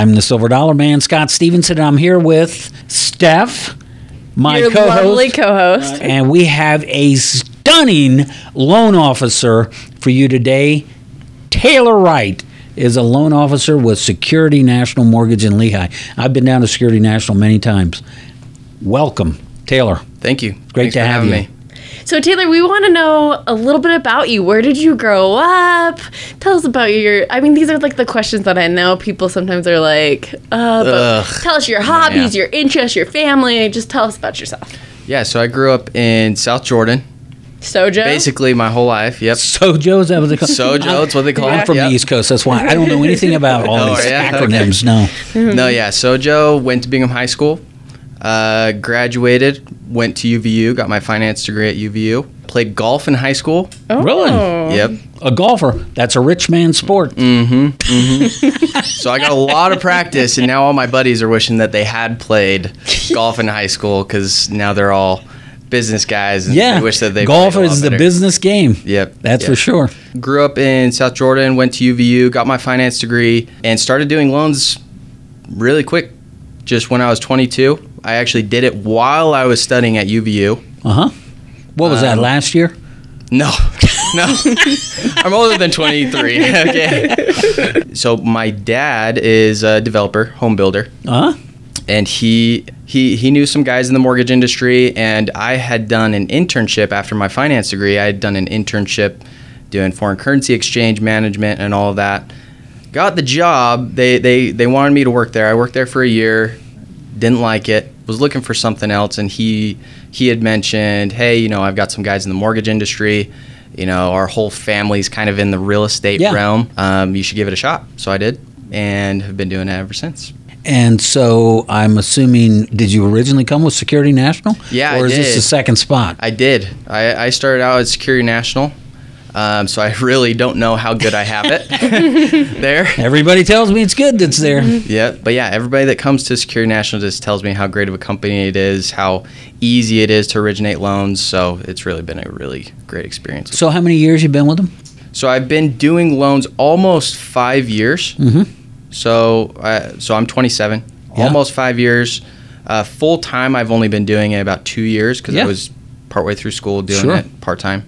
I'm the Silver Dollar Man, Scott Stevenson. and I'm here with Steph, my Your co-host, lovely co-host. Uh, and we have a stunning loan officer for you today. Taylor Wright is a loan officer with Security National Mortgage in Lehi. I've been down to Security National many times. Welcome, Taylor. Thank you. Great Thanks to for have having you. Me. So Taylor, we want to know a little bit about you. Where did you grow up? Tell us about your. I mean, these are like the questions that I know people sometimes are like, uh, but tell us your hobbies, Yeah. your interests, your family. Just tell us about yourself. Yeah, so I grew up in South Jordan, Sojo. basically my whole life. Yep. Sojo, is that what they call Sojo, that's what they call I'm it. from yep. the East Coast. That's why I don't know anything about all Oh, these yeah? acronyms. No. No, yeah. Sojo went to Bingham High School, uh, graduated, went to UVU, got my finance degree at UVU, played golf in high school. oh. Really? Yep. A golfer. That's a rich man's sport. Mm-hmm. mm-hmm. so I got a lot of practice, and now all my buddies are wishing that they had played golf in high school because now they're all business guys. And Yeah. they wish that they golf played a lot is the business game. Yep. That's for sure. grew up in South Jordan, went to UVU, got my finance degree, and started doing loans really quick. Just when I was 22, I actually did it while I was studying at UVU. Uh huh. What was that Um, last year? No, no, I'm older than 23. Okay. So my dad is a developer, home builder, Uh huh. and he he he knew some guys in the mortgage industry, and I had done an internship after my finance degree. I had done an internship doing foreign currency exchange management and all of that. Got the job. They they they wanted me to work there. I worked there for a year. Didn't like it. Was looking for something else, and he he had mentioned, hey, you know, I've got some guys in the mortgage industry. You know, our whole family's kind of in the real estate Yeah. realm. Um, you should give it a shot. So I did, and have been doing it ever since. And so I'm assuming, did you originally come with Security National? Yeah, Or I is this the second spot? I did. I, I started out at Security National, um, so I really don't know how good I have it there. Everybody tells me it's good that's there. Yeah, but yeah, everybody that comes to Security National just tells me how great of a company it is, how easy it is to originate loans. So it's really been a really great experience. So how many years you've been with them? So I've been doing loans almost five years. Mhm. So uh, so I'm 27, Yeah. almost five years. Uh, Full time, I've only been doing it about two years because Yeah. I was partway through school doing Sure. it part time.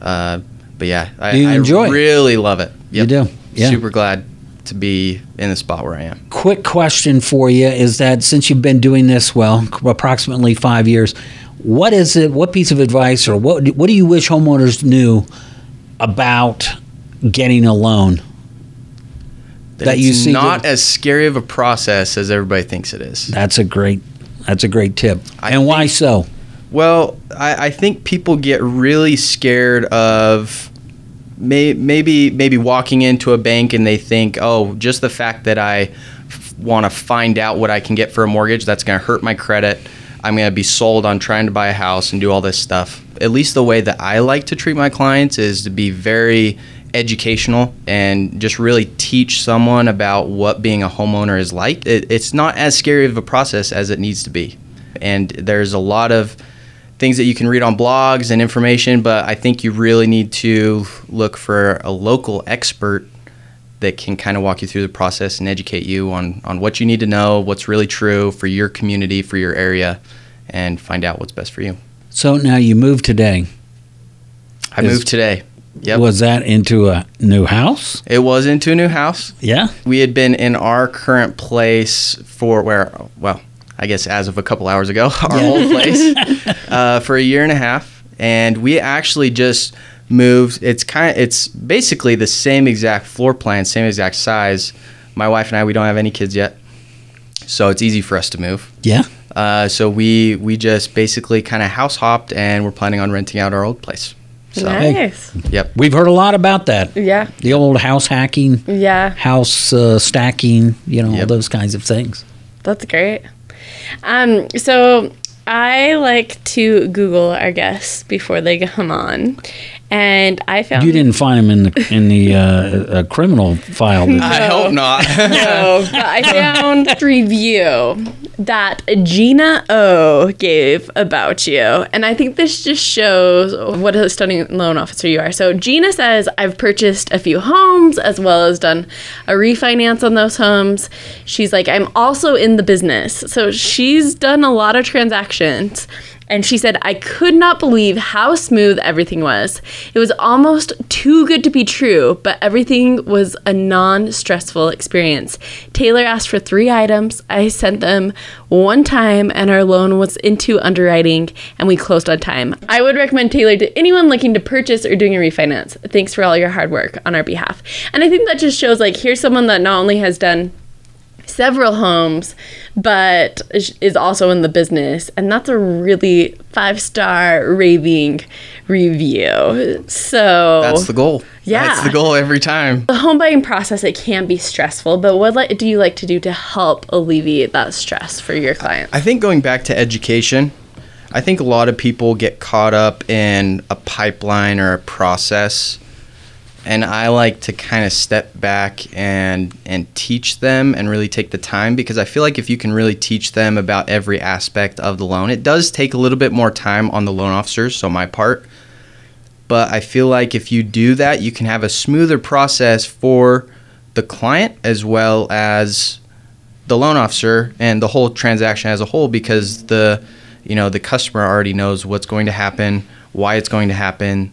Uh, but yeah, I, you I enjoy it? really love it. You do? Yeah. Super glad to be in the spot where I am. Quick question for you is that since you've been doing this, well, approximately five years, what is it, what piece of advice or what, what do you wish homeowners knew about getting a loan? That it's you see not that- as scary of a process as everybody thinks it is. That's a great, that's a great tip. I and why so? Well, I, I think people get really scared of may, maybe maybe walking into a bank and they think, oh, just the fact that I f- want to find out what I can get for a mortgage, that's going to hurt my credit. I'm going to be sold on trying to buy a house and do all this stuff. At least the way that I like to treat my clients is to be very educational and just really teach someone about what being a homeowner is like. It, it's not as scary of a process as it needs to be. And there's a lot of things that you can read on blogs and information, but I think you really need to look for a local expert that can kind of walk you through the process and educate you on, on what you need to know, what's really true for your community, for your area, and find out what's best for you. So now you moved today. I Is- moved today. Yep. Was that into a new house? It was into a new house. Yeah. We had been in our current place for where, well, I guess as of a couple hours ago, our Yeah. old place, uh, for a year and a half, and we actually just moved. It's kind of, it's basically the same exact floor plan, same exact size. My wife and I, we don't have any kids yet, so it's easy for us to move. Yeah. Uh, so we we just basically kind of house hopped, and we're planning on renting out our old place. So nice. yep, We've heard a lot about that. Yeah. The old house hacking, Yeah. house uh, stacking, you know, all those kinds of things. That's great. Um, so I like to Google our guests before they come on, and I found You didn't find them in the in the uh, uh, criminal file. Did you? I hope not. no, but I found review, that Gina O gave about you. And I think this just shows what a stunning loan officer you are. So Gina says, I've purchased a few homes as well as done a refinance on those homes. She's like, I'm also in the business. So she's done a lot of transactions. And she said, I could not believe how smooth everything was. It was almost too good to be true, but everything was a non stressful experience. Taylor asked for three items. I sent them one time, and our loan was into underwriting, and we closed on time. I would recommend Taylor to anyone looking to purchase or doing a refinance. Thanks for all your hard work on our behalf. And I think that just shows like, here's someone that not only has done several homes, but is also in the business. And that's a really five star raving review. So That's the goal. Yeah. That's the goal every time. the home buying process it can be stressful, but what like, do you like to do to help alleviate that stress for your clients? I think going back to education, I think a lot of people get caught up in a pipeline or a process. And I like to kind of step back and and teach them and really take the time because I feel like if you can really teach them about every aspect of the loan, it does take a little bit more time on the loan officers, so my part. But I feel like if you do that, you can have a smoother process for the client as well as the loan officer and the whole transaction as a whole because the you know the customer already knows what's going to happen why it's going to happen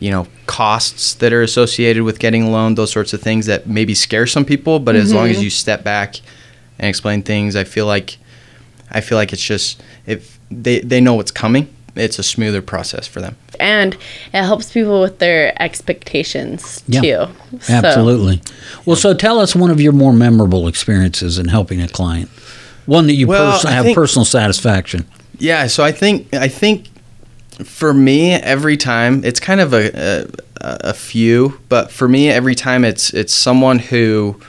you know costs that are associated with getting a loan those sorts of things that maybe scare some people but as long as mm-hmm. you step back and explain things i feel like i feel like it's just if they they know what's coming it's a smoother process for them and it helps people with their expectations Yeah. too. So- Absolutely. Well, so tell us one of your more memorable experiences in helping a client. One that you Well, pers- have think- personal satisfaction. Yeah, so I think I think for me every time it's kind of a, a a few, but for me every time it's it's someone who,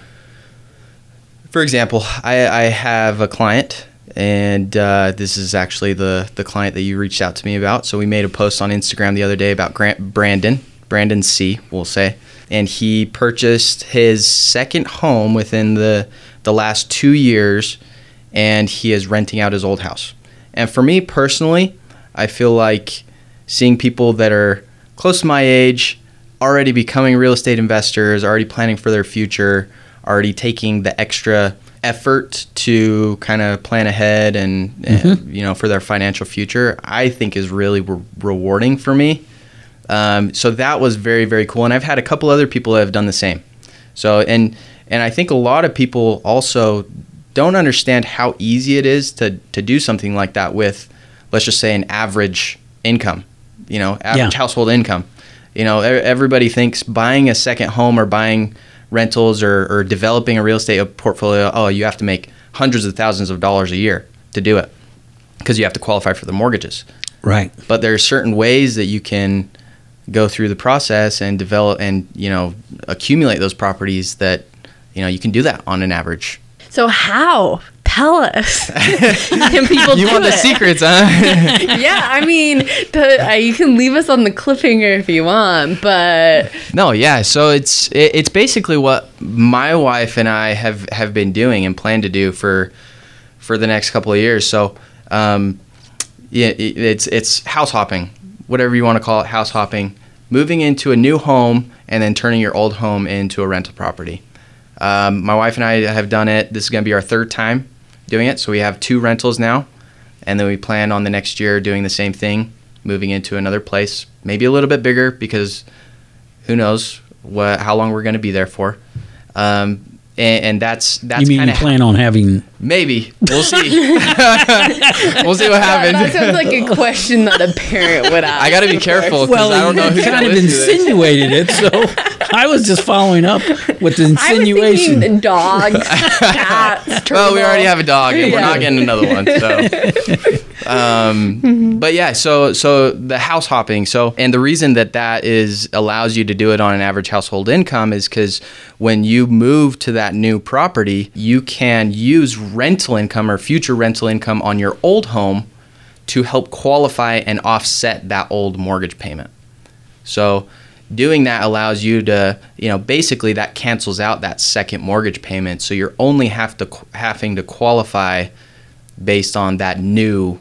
for example, I, I have a client, and uh, this is actually the the client that you reached out to me about. So we made a post on Instagram the other day about Grant Brandon Brandon C. We'll say, and he purchased his second home within the the last two years, and he is renting out his old house. And for me personally, I feel like seeing people that are close to my age, already becoming real estate investors, already planning for their future, already taking the extra effort to kind of plan ahead and, and, you know for their financial future, I think is really re- rewarding for me. Um, so that was very very cool, and I've had a couple other people that have done the same. So and and I think a lot of people also don't understand how easy it is to to do something like that with, let's just say, an average income, you know, average Yeah. household income. You know, e- everybody thinks buying a second home or buying rentals or, or developing a real estate portfolio, oh, you have to make hundreds of thousands of dollars a year to do it because you have to qualify for the mortgages Right. but there are certain ways that you can go through the process and develop and you know accumulate those properties that you know you can do that on an average So how? Tell us. Can people you want the secrets huh yeah, I mean, the, uh, you can leave us on the cliffhanger if you want, but no yeah so it's it, it's basically what my wife and i have have been doing and plan to do for for the next couple of years so um yeah it, it's it's house hopping whatever you want to call it house hopping moving into a new home and then turning your old home into a rental property Um, my wife and I have done it. This is going to be our third time doing it. So we have two rentals now, and then we plan on the next year doing the same thing, moving into another place, maybe a little bit bigger because who knows what how long we're going to be there for. Um, and, and that's that's you mean you of plan on having? maybe we'll see. we'll see what happens. that sounds like a question that a parent would ask. I got to be careful because Well, I don't know who kind of to listen to this. insinuated it, so I was just following up with the I was insinuation. thinking dogs, cats, Well, we already have a dog, and we're not getting another one. So, um, but yeah, so so the house hopping. So, and the reason that that is allows you to do it on an average household income is because when you move to that new property, you can use rental income or future rental income on your old home to help qualify and offset that old mortgage payment. So doing that allows you to, you know, basically that cancels out that second mortgage payment. So you're only have to having to qualify based on that new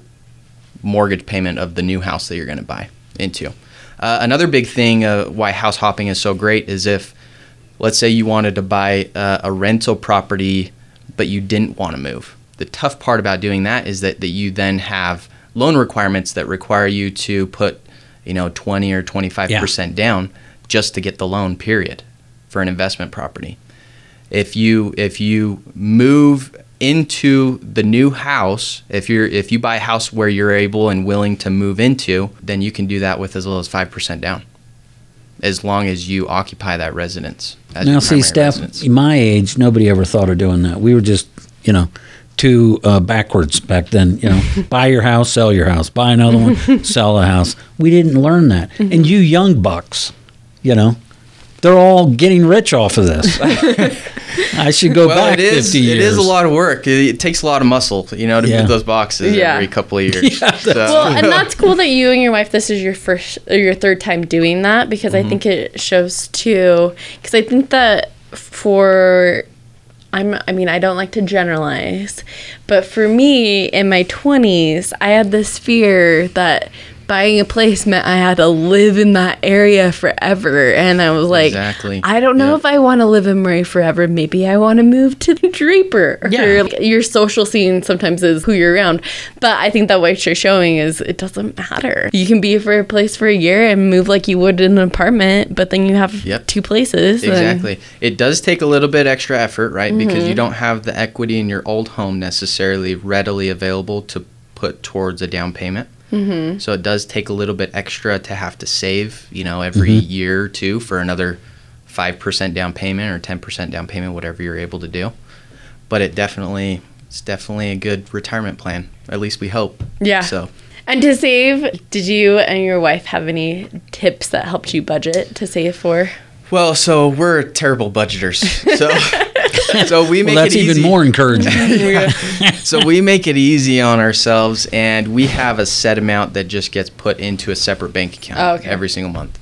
mortgage payment of the new house that you're going to buy into. Uh, another big thing uh, why house hopping is so great is if, let's say, you wanted to buy uh, a rental property, but you didn't want to move. The tough part about doing that is that, that you then have loan requirements that require you to put, you know, 20 or 25% down just to get the loan, period, for an investment property. If you if you move into the new house if you're if you buy a house where you're able and willing to move into then you can do that with as little as 5% down as long as you occupy that residence Now, see, Steph, residence. my age, nobody ever thought of doing that. We were just, you know, too uh, backwards back then. You know, buy your house, sell your house, buy another one, sell a house. We didn't learn that. Mm-hmm. And you young bucks, you know, they're all getting rich off of this. I should go well, back it is 50 years. it is a lot of work it, it takes a lot of muscle you know to Yeah. move those boxes Yeah. every couple of years Yeah, So- Well, and that's cool that you and your wife this is your first or your third time doing that because Mm-hmm. I think it shows too because I think that for I'm I mean I don't like to generalize, but for me in my 20s, I had this fear that buying a place meant I had to live in that area forever and I was like Exactly. I don't know Yeah. if I want to live in Murray forever. Maybe I want to move to Draper. Or, Yeah. like, your social scene sometimes is who you're around. But I think that what you're showing is it doesn't matter. You can be for a place for a year and move like you would in an apartment, but then you have Yep. two places. and- Exactly. It does take a little bit extra effort, right? Because Mm-hmm. you don't have the equity in your old home necessarily readily available to put towards a down payment. Mm-hmm. So it does take a little bit extra to have to save, you know, every year or two for another 5% down payment or 10% down payment, whatever you're able to do. But it definitely, it's definitely a good retirement plan. At least we hope. Yeah. So And to save, did you and your wife have any tips that helped you budget to save for? Well, so we're terrible budgeters. So, so we make well, that's it even easy. more encouraging. so we make it easy on ourselves, and we have a set amount that just gets put into a separate bank account Oh, okay. every single month.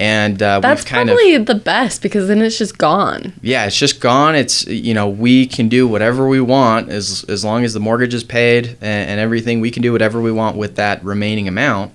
And uh, That's we've kind probably of the best because then it's just gone. yeah, it's just gone. It's you know we can do whatever we want as as long as the mortgage is paid and, and everything. We can do whatever we want with that remaining amount.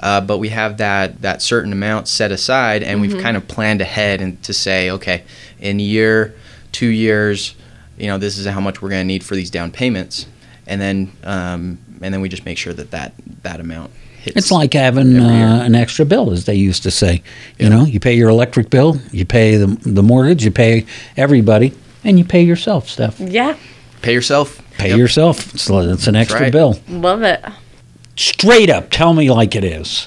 Uh, but we have that that certain amount set aside, and we've kind of planned ahead and to say, okay, in a year, two years, you know, this is how much we're going to need for these down payments, and then um, and then we just make sure that that that amount hits. It's like having uh, an extra bill, as they used to say. You know, you pay your electric bill, you pay the, the mortgage, you pay everybody, and you pay yourself, Steph. Yeah. pay yourself. Pay Yep. yourself. It's, it's an extra right. bill. Love it. Straight up, tell me like it is.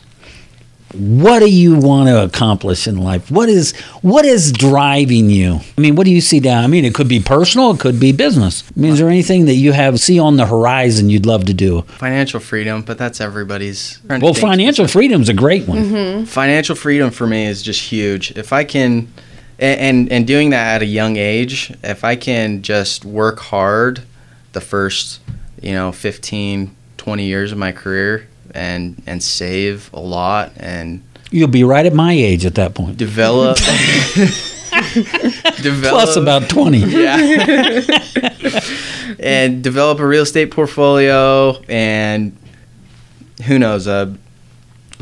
What do you want to accomplish in life? What is what is driving you? I mean, what do you see down? I mean, it could be personal, it could be business. I mean, is there anything that you have see on the horizon you'd love to do? Financial freedom, but that's everybody's. Well, financial freedom's a great one. Mm-hmm. financial freedom for me is just huge. If I can, and, and and doing that at a young age, if I can just work hard the first, you know, 15, 20 years of my career and and save a lot and You'll be right at my age at that point. develop develop Plus about 20. yeah. and develop a real estate portfolio and who knows, a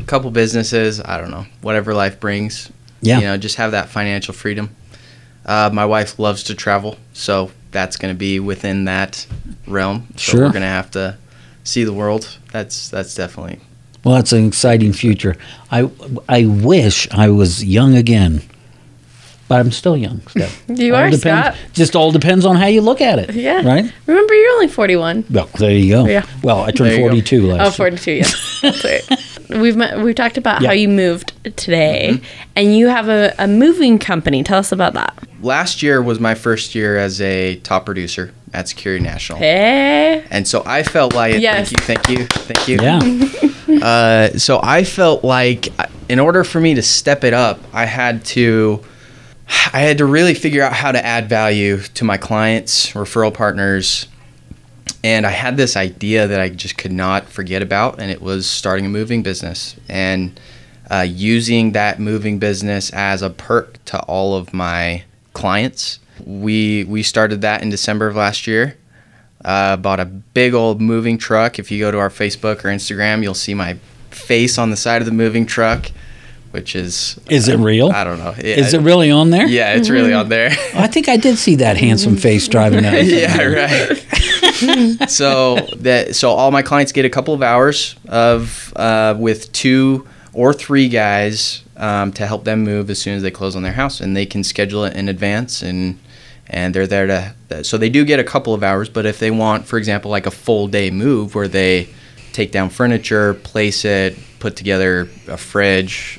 couple businesses, I don't know, whatever life brings. Yeah. You know, just have that financial freedom. Uh, my wife loves to travel, so that's going to be within that realm. So Sure. we're going to have to see the world. That's that's definitely Well, that's an exciting future. I I wish I was young again, but I'm still young. Steph. You All are, depends, Scott. Just all depends on how you look at it. Yeah. Right. Remember, you're only 41. Well, there you go. Yeah. Well, I turned There you go. 42 last Oh, year. yeah. That's right. We've met, we've talked about Yeah. how you moved today, Mm-hmm. and you have a, a moving company. Tell us about that. last year was my first year as a top producer at Security National. Hey. And so I felt like Yes. thank you, thank you, thank you. Yeah. Uh, so I felt like uh, in order for me to step it up, I had to I had to really figure out how to add value to my clients, referral partners, and I had this idea that I just could not forget about, and it was starting a moving business and uh, using that moving business as a perk to all of my clients. We we started that in December of last year. Uh, bought a big old moving truck. If you go to our Facebook or Instagram, you'll see my face on the side of the moving truck, which is Is it real? I don't know. Is it really on there? Yeah, it's really on there. I think I did see that handsome face driving out. yeah, right. so that so all my clients get a couple of hours of uh, with two or three guys um, to help them move as soon as they close on their house, and they can schedule it in advance and. And they're there to, so they do get a couple of hours. But if they want, for example, like a full day move where they take down furniture, place it, put together a fridge,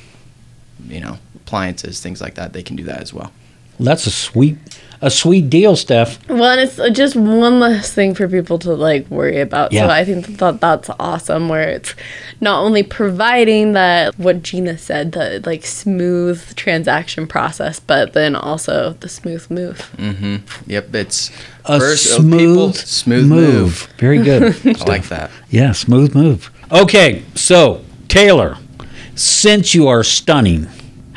you know, appliances, things like that, they can do that as well. That's a sweet, a sweet deal, Steph. Well, and it's just one less thing for people to like worry about. Yeah. So I think that that's awesome. Where it's not only providing that what Gina said, the like smooth transaction process, but then also the smooth move. Mm-hmm. Yep, it's A first, uh, smooth, people- smooth move. Very good. I like that. Yeah, smooth move. Okay, so Taylor, since you are stunning,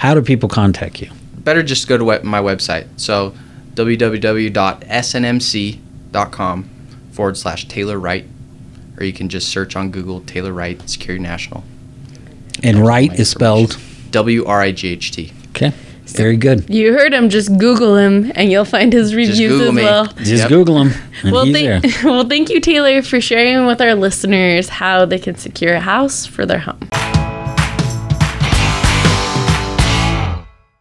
how do people contact you? Better just go to we- my website. So www.snmc.com forward slash Taylor Wright, or you can just search on Google Taylor Wright Security National. And There's right is spelled. W R I G H T. Okay, very good. You heard him. Just Google him, and you'll find his reviews as me. well. Just Yep. Google him. And Well, he's thank, there. well, thank you, Taylor, for sharing with our listeners how they can secure a house for their home.